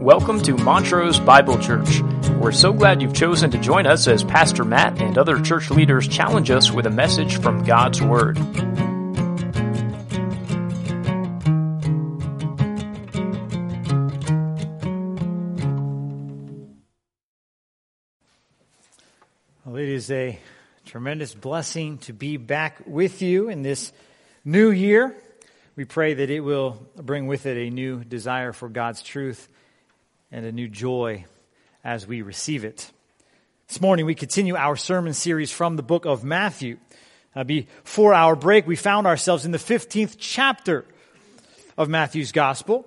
Welcome to Montrose Bible Church. We're so glad you've chosen to join us as Pastor Matt and other church leaders challenge us with a message from God's Word. Well, it is a tremendous blessing to be back with you in this new year. We pray that it will bring with it a new desire for God's truth and a new joy as we receive it. This morning, we continue our sermon series from the book of Matthew. Uh, before our break, we found ourselves in the 15th chapter of Matthew's gospel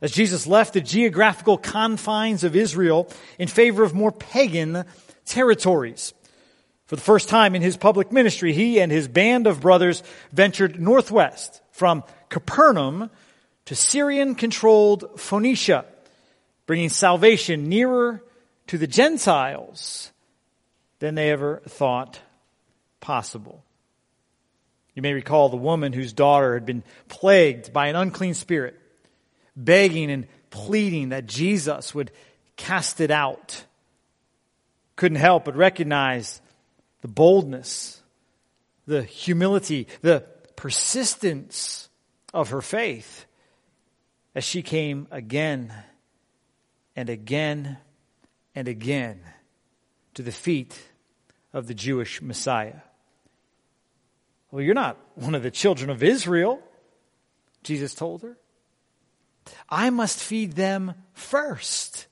as Jesus left the geographical confines of Israel in favor of more pagan territories. For the first time in his public ministry, he and his band of brothers ventured northwest from Capernaum to Syrian controlled Phoenicia, bringing salvation nearer to the Gentiles than they ever thought possible. You may recall the woman whose daughter had been plagued by an unclean spirit, begging and pleading that Jesus would cast it out. Couldn't help but recognize the boldness, the humility, the persistence of her faith as she came again and again and again to the feet of the Jewish Messiah. Well, you're not one of the children of Israel, Jesus told her. I must feed them first.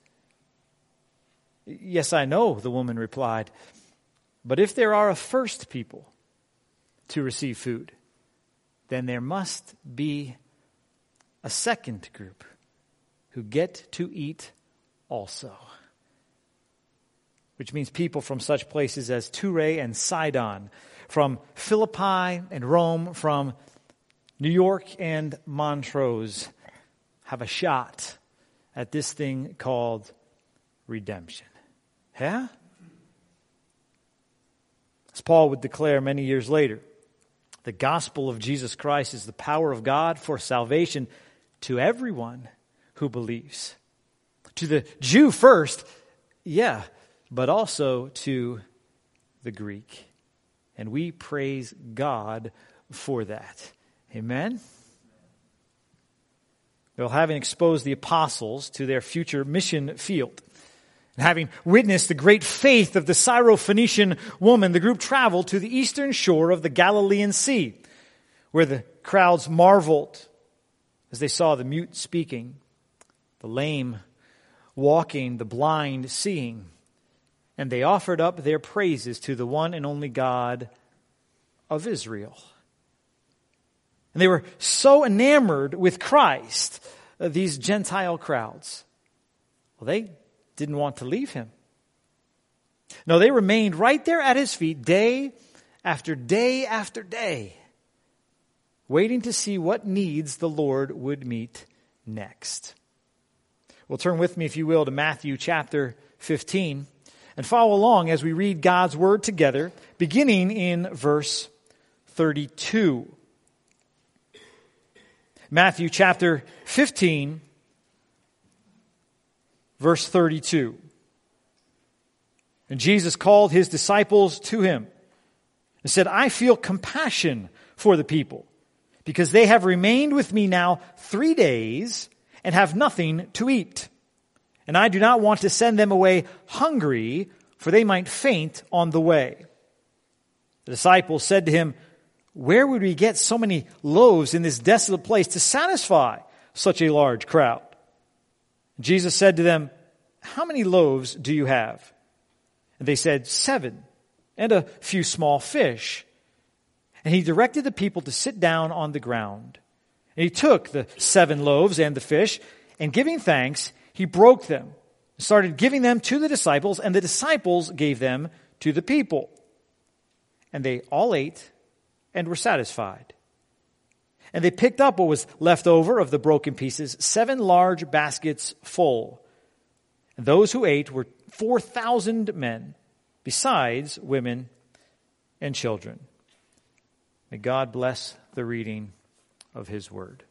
Yes, I know, the woman replied. But if there are a first people to receive food, then there must be a second group who get to eat also. Which means people from such places as Tyre and Sidon, from Philippi and Rome, from New York and Montrose have a shot at this thing called redemption. Yeah? As Paul would declare many years later, the gospel of Jesus Christ is the power of God for salvation to everyone who believes. To the Jew first, yeah, but also to the Greek. And we praise God for that. Amen? Well, having exposed the apostles to their future mission field, and having witnessed the great faith of the Syrophoenician woman, the group traveled to the eastern shore of the Galilean Sea, where the crowds marveled as they saw the mute speaking, the lame walking, the blind seeing, and they offered up their praises to the one and only God of Israel. And they were so enamored with Christ, uh, these Gentile crowds. Well, they didn't want to leave him. No, they remained right there at his feet day after day after day, waiting to see what needs the Lord would meet next. Well, turn with me, if you will, to Matthew chapter 15 and follow along as we read God's word together, beginning in verse 32. Matthew chapter 15 verse 32. And Jesus called his disciples to him and said, I feel compassion for the people because they have remained with me now three days and have nothing to eat. And I do not want to send them away hungry, for they might faint on the way. The disciples said to him, Where would we get so many loaves in this desolate place to satisfy such a large crowd? Jesus said to them, How many loaves do you have? And they said, Seven, and a few small fish. And he directed the people to sit down on the ground. And he took the seven loaves and the fish, and giving thanks, he broke them, started giving them to the disciples, and the disciples gave them to the people. And they all ate and were satisfied. And they picked up what was left over of the broken pieces, seven large baskets full. And those who ate were 4,000 men, besides women and children. May God bless the reading of his word.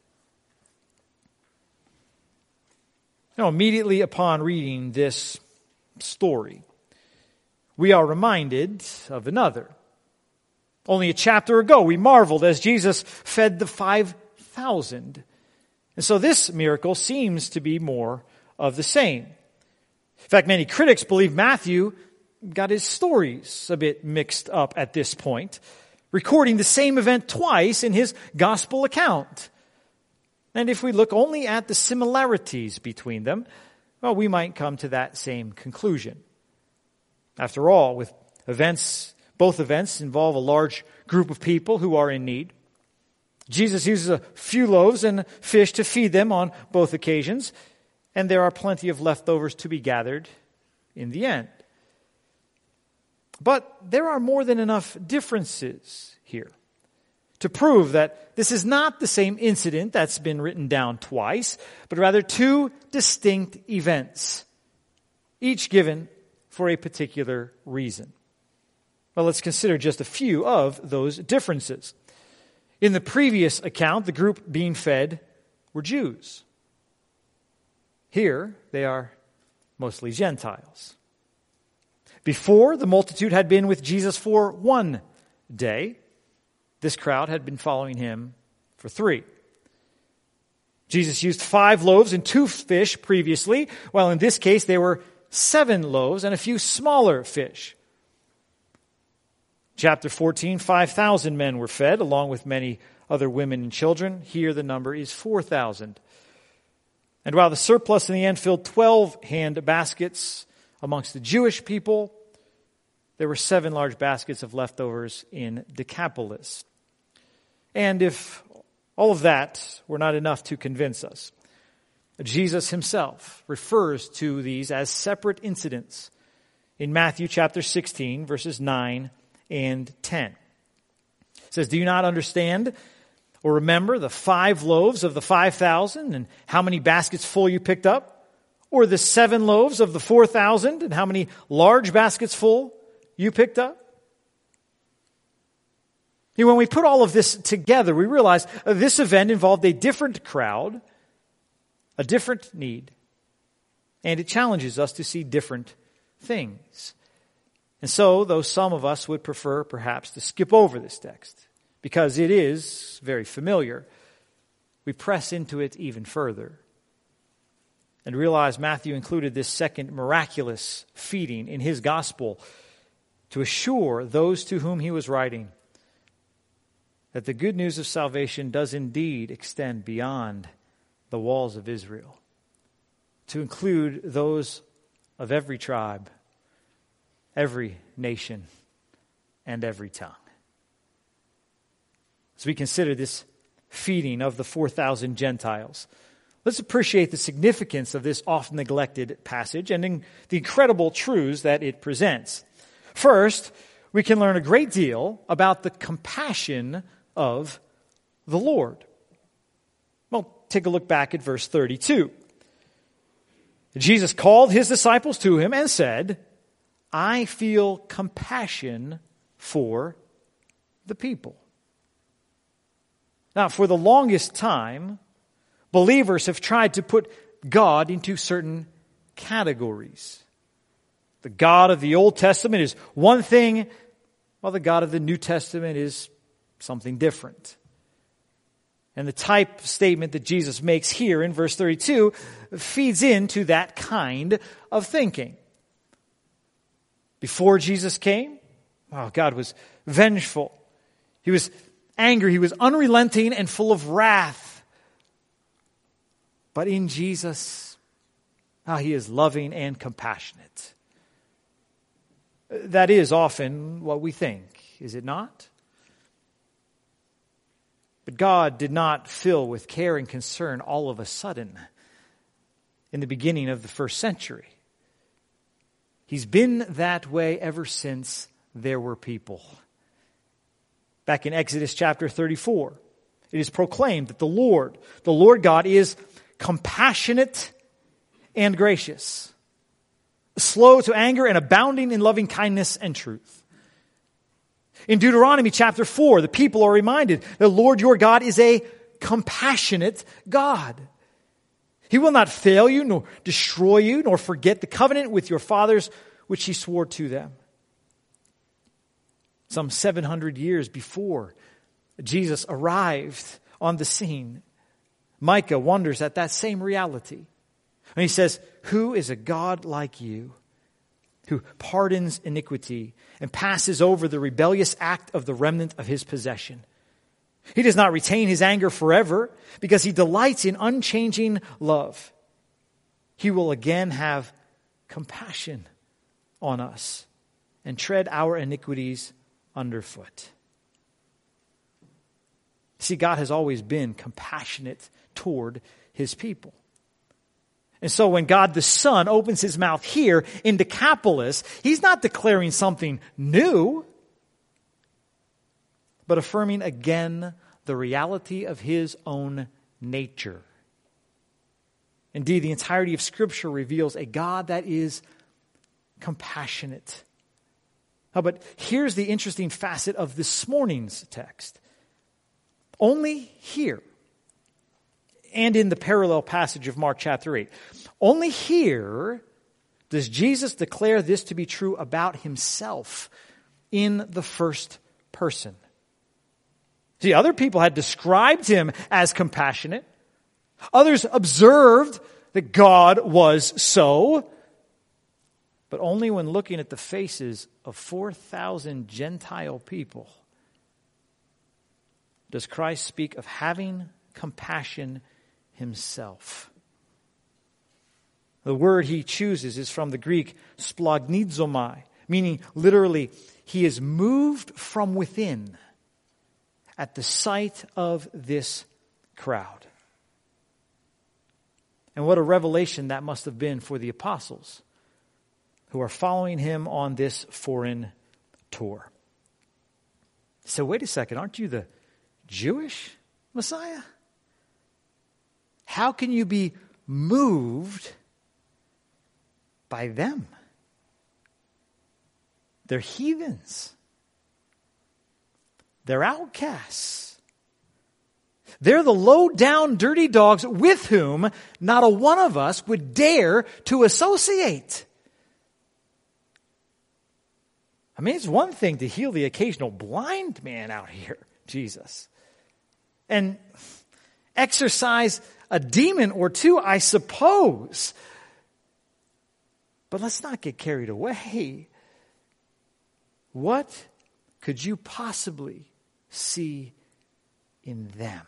Now, immediately upon reading this story, we are reminded of another. Only a chapter ago, we marveled as Jesus fed the 5,000. And so this miracle seems to be more of the same. In fact, many critics believe Matthew got his stories a bit mixed up at this point, recording the same event twice in his gospel account. And if we look only at the similarities between them, well, we might come to that same conclusion. After all, with events, both events involve a large group of people who are in need. Jesus uses a few loaves and fish to feed them on both occasions, and there are plenty of leftovers to be gathered in the end. But there are more than enough differences here to prove that this is not the same incident that's been written down twice, but rather two distinct events, each given for a particular reason. Well, let's consider just a few of those differences. In the previous account, the group being fed were Jews. Here, they are mostly Gentiles. Before, the multitude had been with Jesus for one day. This crowd had been following him for three. Jesus used five loaves and two fish previously, while in this case they were seven loaves and a few smaller fish. Chapter 14, 5,000 men were fed, along with many other women and children. Here the number is 4,000. And while the surplus in the end filled 12 hand baskets amongst the Jewish people, there were seven large baskets of leftovers in Decapolis. And if all of that were not enough to convince us, Jesus himself refers to these as separate incidents in Matthew chapter 16, verses 9 and 10. It says, Do you not understand or remember the five loaves of the 5,000 and how many baskets full you picked up? Or the seven loaves of the 4,000 and how many large baskets full you picked up? when we put all of this together, we realize uh, this event involved a different crowd, a different need, and it challenges us to see different things. And so, though some of us would prefer perhaps to skip over this text, because it is very familiar, we press into it even further and realize Matthew included this second miraculous feeding in his gospel to assure those to whom he was writing that the good news of salvation does indeed extend beyond the walls of Israel, to include those of every tribe, every nation, and every tongue. As we consider this feeding of the 4,000 Gentiles, let's appreciate the significance of this often neglected passage and the incredible truths that it presents. First, we can learn a great deal about the compassion of the Lord. Well, take a look back at verse 32. Jesus called his disciples to him and said, I feel compassion for the people. Now, for the longest time, believers have tried to put God into certain categories. The God of the Old Testament is one thing, while the God of the New Testament is something different. And the type statement that Jesus makes here in verse 32 feeds into that kind of thinking. Before Jesus came, oh, God was vengeful. He was angry. He was unrelenting and full of wrath. But in Jesus, oh, he is loving and compassionate. That is often what we think, is it not? But God did not fill with care and concern all of a sudden in the beginning of the first century. He's been that way ever since there were people. Back in Exodus chapter 34, it is proclaimed that the Lord, the Lord God, is compassionate and gracious, slow to anger and abounding in loving kindness and truth. In Deuteronomy chapter 4, the people are reminded the Lord your God is a compassionate God. He will not fail you, nor destroy you, nor forget the covenant with your fathers, which he swore to them. Some 700 years before Jesus arrived on the scene, Micah wonders at that same reality. And he says, Who is a God like you, who pardons iniquity and passes over the rebellious act of the remnant of his possession? He does not retain his anger forever because he delights in unchanging love. He will again have compassion on us and tread our iniquities underfoot. See, God has always been compassionate toward his people. And so when God the Son opens his mouth here in Decapolis, he's not declaring something new but affirming again the reality of his own nature. Indeed, the entirety of Scripture reveals a God that is compassionate. Oh, but here's the interesting facet of this morning's text. Only here, and in the parallel passage of Mark chapter 8, only here does Jesus declare this to be true about himself in the first person. See, other people had described him as compassionate. Others observed that God was so. But only when looking at the faces of 4,000 Gentile people does Christ speak of having compassion himself. The word he chooses is from the Greek splanchnizomai, meaning literally, he is moved from within at the sight of this crowd. And what a revelation that must have been for the apostles who are following him on this foreign tour. So, wait a second, aren't you the Jewish Messiah? How can you be moved by them? They're heathens. They're outcasts. They're the low down dirty dogs with whom not a one of us would dare to associate. I mean, it's one thing to heal the occasional blind man out here, Jesus, and exorcise a demon or two, I suppose. But let's not get carried away. What could you possibly see in them.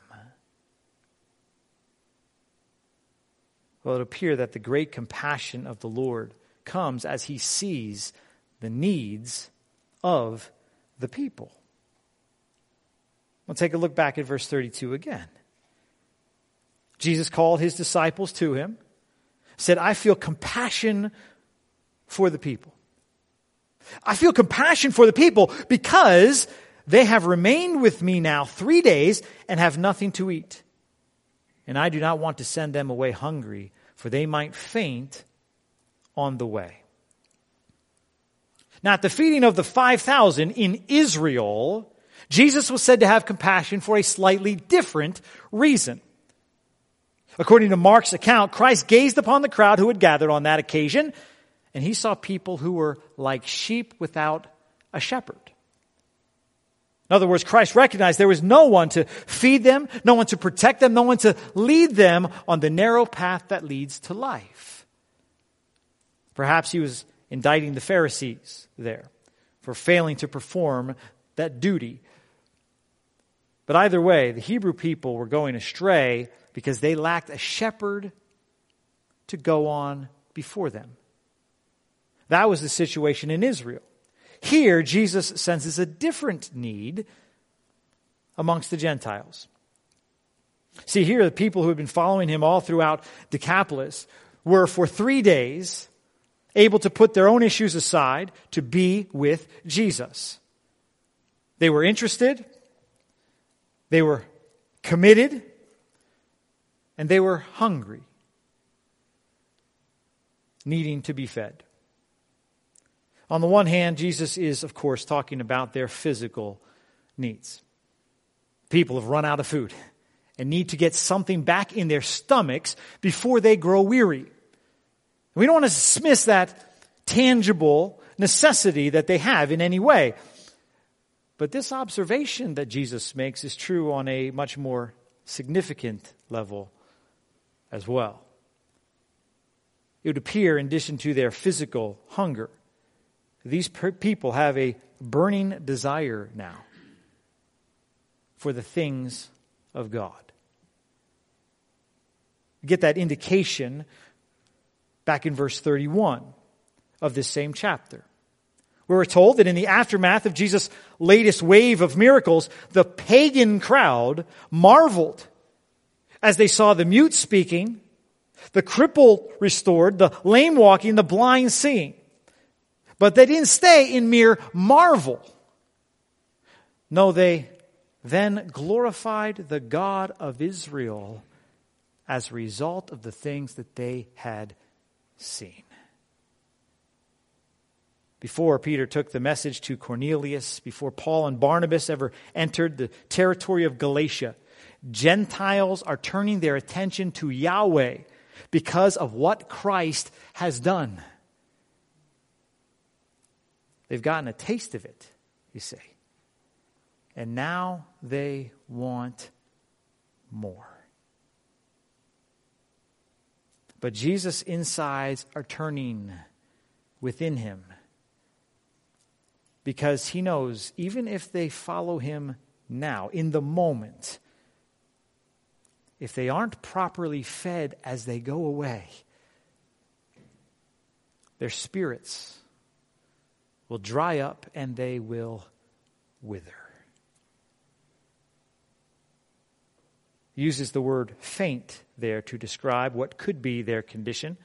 Well, it appears that the great compassion of the Lord comes as he sees the needs of the people. We'll take a look back at verse 32 again. Jesus called his disciples to him, said, I feel compassion for the people. I feel compassion for the people because they have remained with me now three days and have nothing to eat. And I do not want to send them away hungry, for they might faint on the way. Now, at the feeding of the 5,000 in Israel, Jesus was said to have compassion for a slightly different reason. According to Mark's account, Christ gazed upon the crowd who had gathered on that occasion, and he saw people who were like sheep without a shepherd. In other words, Christ recognized there was no one to feed them, no one to protect them, no one to lead them on the narrow path that leads to life. Perhaps he was indicting the Pharisees there for failing to perform that duty. But either way, the Hebrew people were going astray because they lacked a shepherd to go on before them. That was the situation in Israel. Here, Jesus senses a different need amongst the Gentiles. See, here, the people who had been following him all throughout Decapolis were for three days able to put their own issues aside to be with Jesus. They were interested, they were committed, and they were hungry, needing to be fed. On the one hand, Jesus is, of course, talking about their physical needs. People have run out of food, and need to get something back in their stomachs before they grow weary. We don't want to dismiss that tangible necessity that they have in any way. But this observation that Jesus makes is true on a much more significant level as well. It would appear, in addition to their physical hunger, these people have a burning desire now for the things of God. You get that indication back in verse 31 of this same chapter. We're told that in the aftermath of Jesus' latest wave of miracles, the pagan crowd marveled as they saw the mute speaking, the cripple restored, the lame walking, the blind seeing. But they didn't stay in mere marvel. No, they then glorified the God of Israel as a result of the things that they had seen. Before Peter took the message to Cornelius, before Paul and Barnabas ever entered the territory of Galatia, Gentiles are turning their attention to Yahweh because of what Christ has done. They've gotten a taste of it, you see. And now they want more. But Jesus' insides are turning within him because he knows even if they follow him now, in the moment, if they aren't properly fed as they go away, their spirits will dry up and they will wither. uses the word faint there to describe what could be their condition.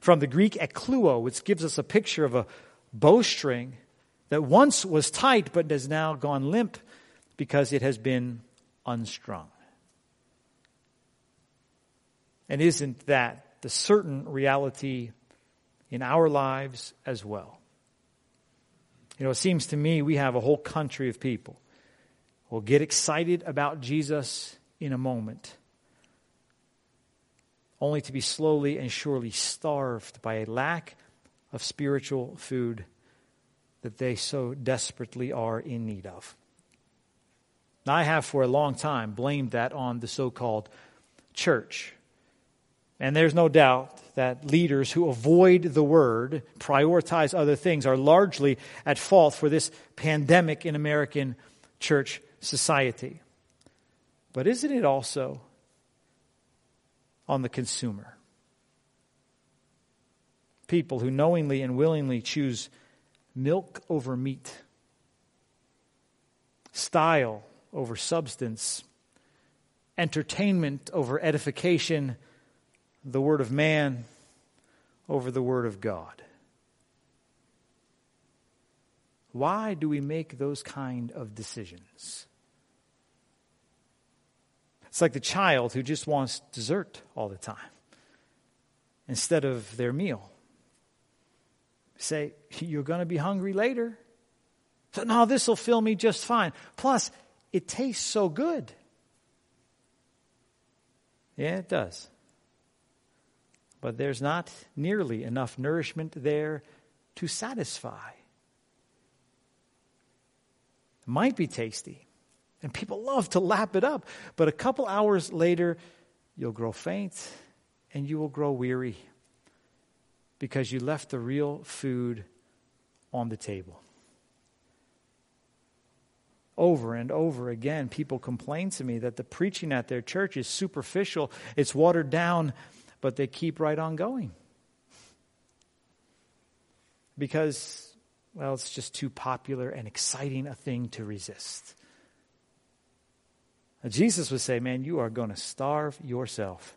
From the Greek ekluo, which gives us a picture of a bowstring that once was tight but has now gone limp because it has been unstrung. And isn't that the certain reality in our lives as well? You know, it seems to me we have a whole country of people who will get excited about Jesus in a moment, only to be slowly and surely starved by a lack of spiritual food that they so desperately are in need of. Now, I have for a long time blamed that on the so called church. And there's no doubt that leaders who avoid the word, prioritize other things, are largely at fault for this pandemic in American church society. But isn't it also on the consumer? People who knowingly and willingly choose milk over meat, style over substance, entertainment over edification, the word of man over the word of God. Why do we make those kind of decisions? It's like the child who just wants dessert all the time instead of their meal. Say, you're going to be hungry later. So, no, this will fill me just fine. Plus, it tastes so good. Yeah, it does. But there's not nearly enough nourishment there to satisfy. It might be tasty, and people love to lap it up. But a couple hours later, you'll grow faint and you will grow weary because you left the real food on the table. Over and over again, people complain to me that the preaching at their church is superficial, it's watered down, but they keep right on going. Because, well, it's just too popular and exciting a thing to resist. Jesus would say, Man, you are going to starve yourself.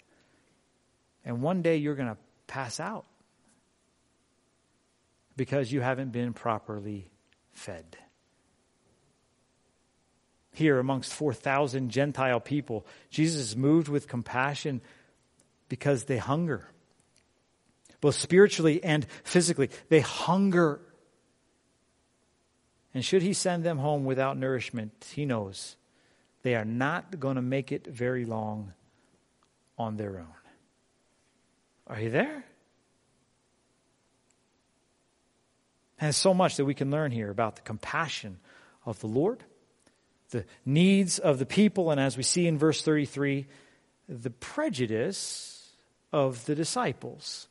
And one day you're going to pass out because you haven't been properly fed. Here, amongst 4,000 Gentile people, Jesus is moved with compassion because they hunger, both spiritually and physically. They hunger. And should he send them home without nourishment, he knows they are not going to make it very long on their own. Are you there? And so much that we can learn here about the compassion of the Lord, the needs of the people, and as we see in verse 33, the prejudice of the disciples.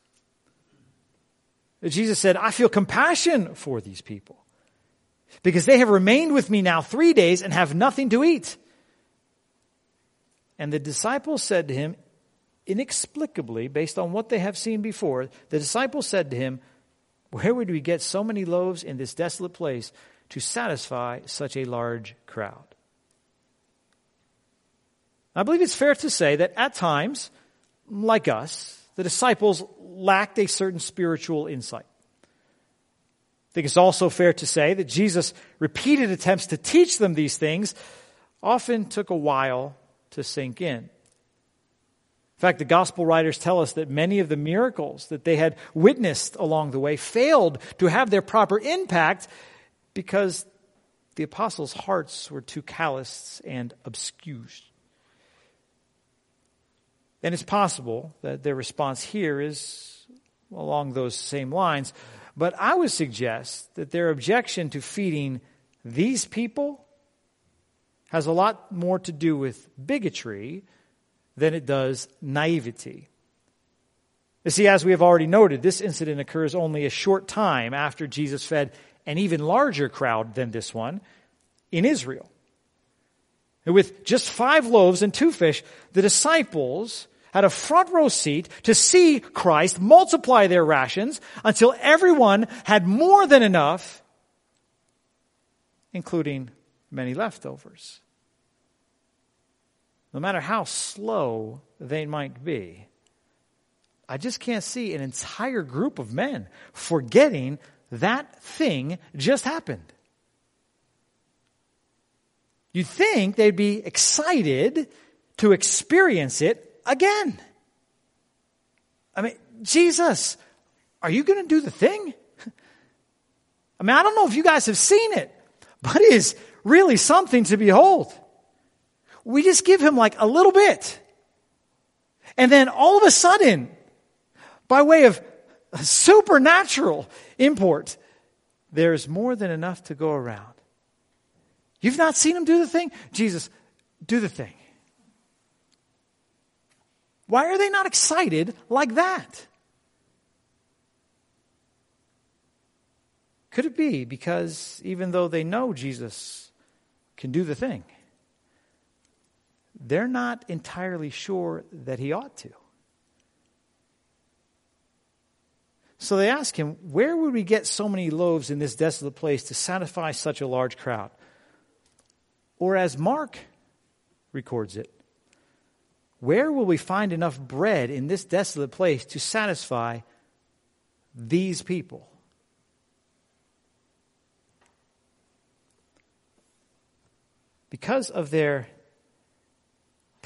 Jesus said, I feel compassion for these people because they have remained with me now three days and have nothing to eat. And the disciples said to him, inexplicably, based on what they have seen before, the disciples said to him, Where would we get so many loaves in this desolate place to satisfy such a large crowd? I believe it's fair to say that at times, like us, the disciples lacked a certain spiritual insight. I think it's also fair to say that Jesus' repeated attempts to teach them these things often took a while to sink in. In fact, the gospel writers tell us that many of the miracles that they had witnessed along the way failed to have their proper impact because the apostles' hearts were too calloused and obscure. And it's possible that their response here is along those same lines. But I would suggest that their objection to feeding these people has a lot more to do with bigotry than it does naivety. You see, as we have already noted, this incident occurs only a short time after Jesus fed an even larger crowd than this one in Israel. With just five loaves and two fish, the disciples had a front row seat to see Christ multiply their rations until everyone had more than enough, including many leftovers. No matter how slow they might be, I just can't see an entire group of men forgetting that thing just happened. You'd think they'd be excited to experience it again. I mean, Jesus, are you going to do the thing? I mean, I don't know if you guys have seen it, but it is really something to behold. We just give him like a little bit. And then all of a sudden, by way of supernatural import, there's more than enough to go around. You've not seen him do the thing? Jesus, do the thing. Why are they not excited like that? Could it be because even though they know Jesus can do the thing, they're not entirely sure that he ought to? So they ask him, Where would we get so many loaves in this desolate place to satisfy such a large crowd? Or as Mark records it, where will we find enough bread in this desolate place to satisfy these people? Because of their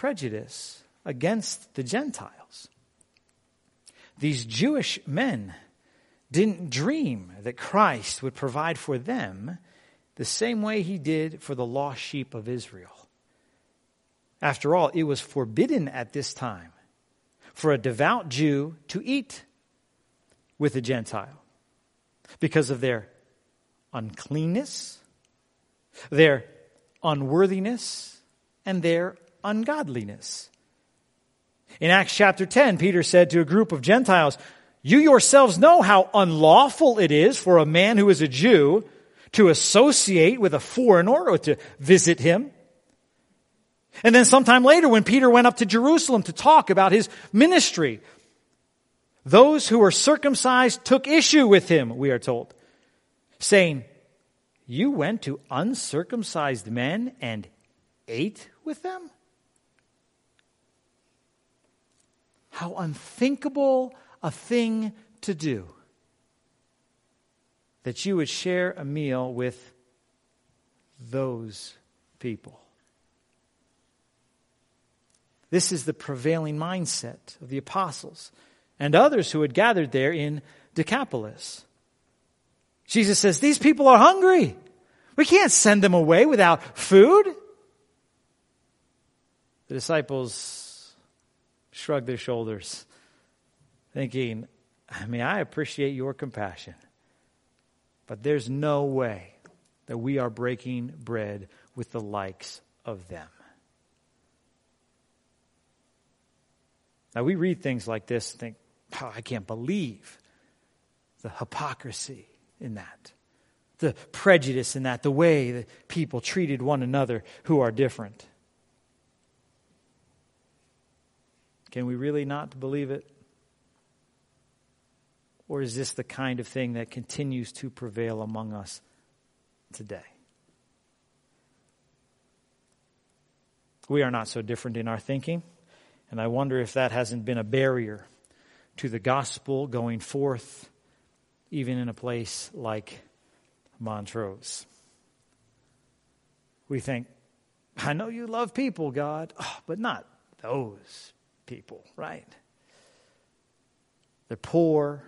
prejudice against the Gentiles, these Jewish men didn't dream that Christ would provide for them the same way he did for the lost sheep of Israel. After all, it was forbidden at this time for a devout Jew to eat with a Gentile because of their uncleanness, their unworthiness, and their ungodliness. In Acts chapter 10, Peter said to a group of Gentiles, You yourselves know how unlawful it is for a man who is a Jew to associate with a foreigner or to visit him. And then sometime later, when Peter went up to Jerusalem to talk about his ministry, those who were circumcised took issue with him, we are told, saying, You went to uncircumcised men and ate with them? How unthinkable a thing to do that you would share a meal with those people. This is the prevailing mindset of the apostles and others who had gathered there in Decapolis. Jesus says, These people are hungry. We can't send them away without food. The disciples shrugged their shoulders, thinking, I mean, I appreciate your compassion, but there's no way that we are breaking bread with the likes of them. Now, we read things like this and think, oh, I can't believe the hypocrisy in that, the prejudice in that, the way that people treated one another who are different. Can we really not believe it? Or is this the kind of thing that continues to prevail among us today? We are not so different in our thinking. And I wonder if that hasn't been a barrier to the gospel going forth, even in a place like Montrose. We think, I know you love people, God, but not those people, right? They're poor,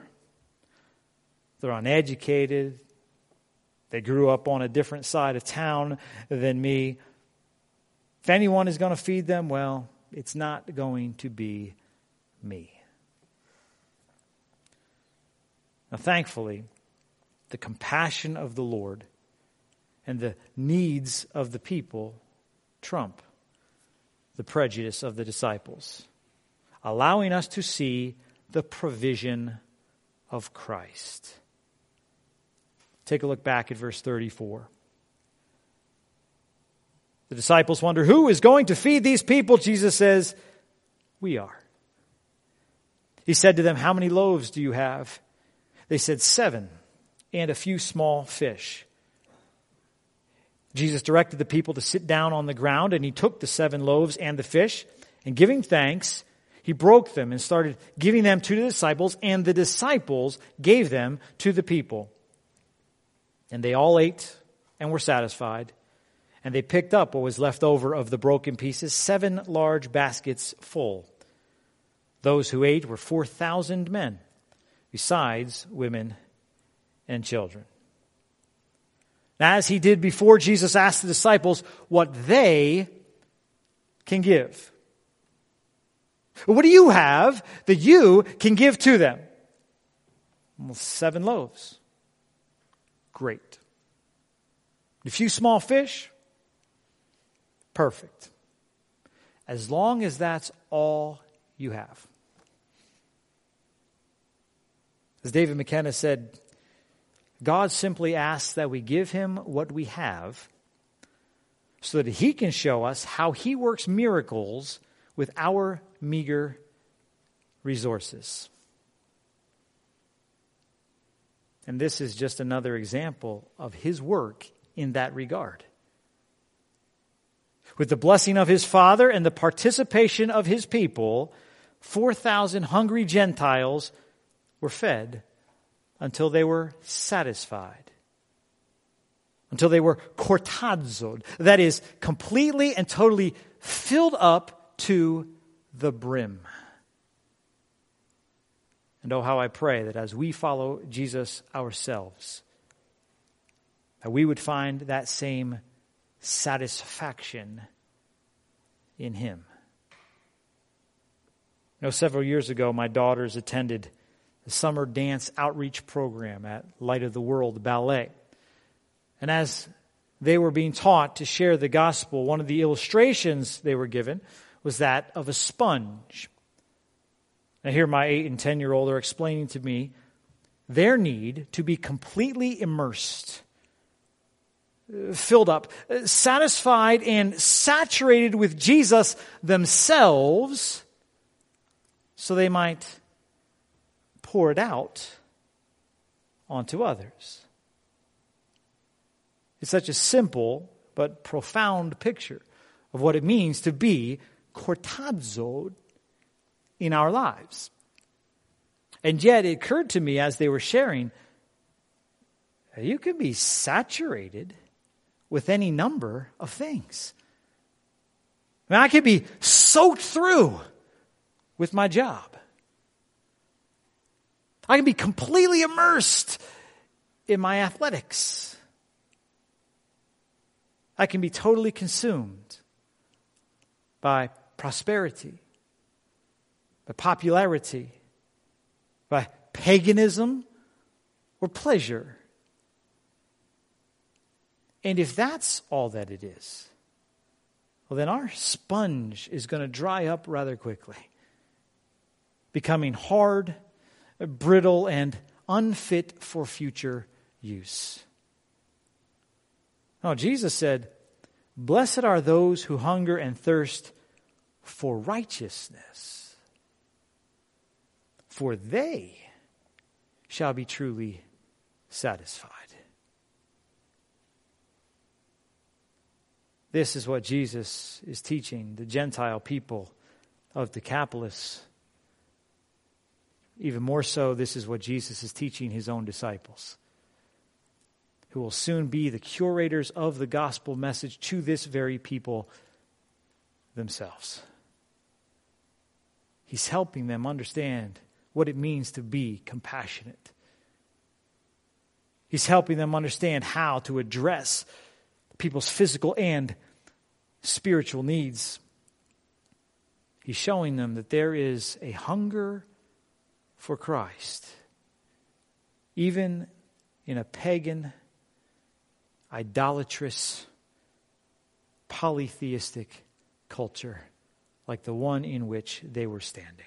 they're uneducated, they grew up on a different side of town than me. If anyone is going to feed them, well, it's not going to be me. Now, thankfully, the compassion of the Lord and the needs of the people trump the prejudice of the disciples, allowing us to see the provision of Christ. Take a look back at verse 34. The disciples wonder, who is going to feed these people? Jesus says, We are. He said to them, How many loaves do you have? They said, Seven, and a few small fish. Jesus directed the people to sit down on the ground, and he took the seven loaves and the fish, and giving thanks, he broke them and started giving them to the disciples, and the disciples gave them to the people. And they all ate and were satisfied and they picked up what was left over of the broken pieces, seven large baskets full. Those who ate were 4,000 men, besides women and children. As he did before, Jesus asked the disciples what they can give. What do you have that you can give to them? Well, seven loaves. Great. A few small fish? perfect. As long as that's all you have. As David McKenna said, God simply asks that we give him what we have so that he can show us how he works miracles with our meager resources. And this is just another example of his work in that regard with the blessing of his Father and the participation of his people, 4,000 hungry Gentiles were fed until they were satisfied. Until they were kortazod, that is, completely and totally filled up to the brim. And oh, how I pray that as we follow Jesus ourselves, that we would find that same satisfaction in Him. You know, several years ago, my daughters attended the summer dance outreach program at Light of the World Ballet. And as they were being taught to share the gospel, one of the illustrations they were given was that of a sponge. Now, here my eight and ten year old are explaining to me their need to be completely immersed filled up, satisfied and saturated with Jesus themselves so they might pour it out onto others. It's such a simple but profound picture of what it means to be kortazod in our lives. And yet it occurred to me as they were sharing, you can be saturated with any number of things. I, mean, I could be soaked through with my job. I can be completely immersed in my athletics. I can be totally consumed by prosperity, by popularity, by paganism or pleasure. And if that's all that it is, well, then our sponge is going to dry up rather quickly, becoming hard, brittle, and unfit for future use. Now, Jesus said, Blessed are those who hunger and thirst for righteousness, for they shall be truly satisfied. This is what Jesus is teaching the Gentile people of Decapolis. Even more so, this is what Jesus is teaching his own disciples, who will soon be the curators of the gospel message to this very people themselves. He's helping them understand what it means to be compassionate. He's helping them understand how to address people's physical and spiritual needs. He's showing them that there is a hunger for Christ, even in a pagan, idolatrous, polytheistic culture like the one in which they were standing.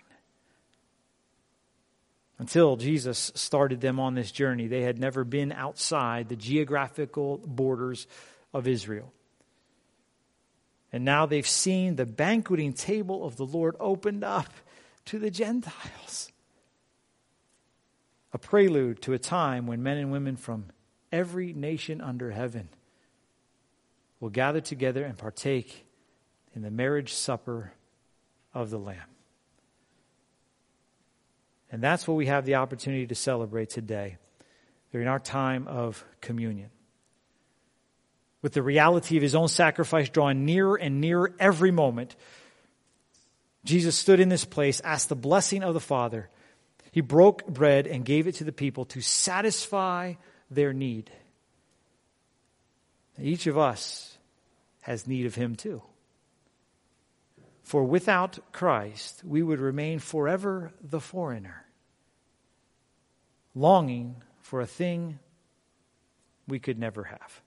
Until Jesus started them on this journey, they had never been outside the geographical borders of Israel. And now they've seen the banqueting table of the Lord opened up to the Gentiles. A prelude to a time when men and women from every nation under heaven will gather together and partake in the marriage supper of the Lamb. And that's what we have the opportunity to celebrate today during our time of communion. With the reality of his own sacrifice drawing nearer and nearer every moment, Jesus stood in this place, asked the blessing of the Father. He broke bread and gave it to the people to satisfy their need. Each of us has need of him too. For without Christ, we would remain forever the foreigner, longing for a thing we could never have.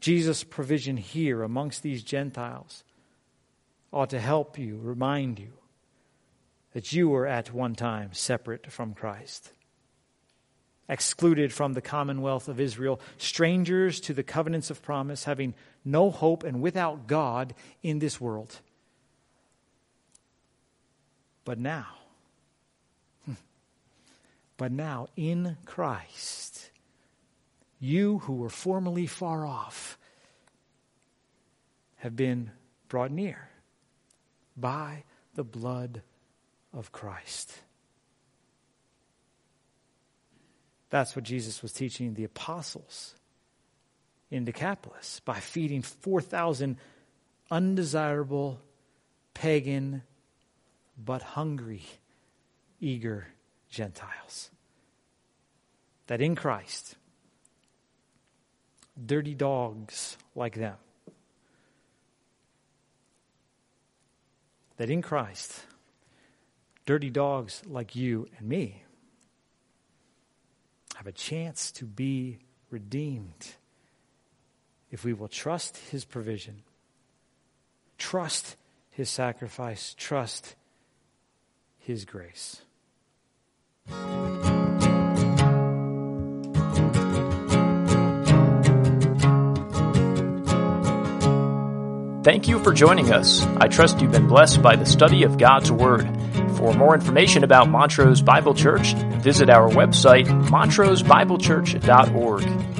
Jesus' provision here amongst these Gentiles ought to help you, remind you that you were at one time separate from Christ, excluded from the commonwealth of Israel, strangers to the covenants of promise, having no hope, and without God in this world. But now, but now in Christ, you who were formerly far off have been brought near by the blood of Christ. That's what Jesus was teaching the apostles in Decapolis by feeding 4,000 undesirable, pagan, but hungry, eager Gentiles. That in Christ, dirty dogs like them, that in Christ, dirty dogs like you and me have a chance to be redeemed if we will trust his provision, trust his sacrifice, trust his grace. Thank you for joining us. I trust you've been blessed by the study of God's Word. For more information about Montrose Bible Church, visit our website, montrosebiblechurch.org.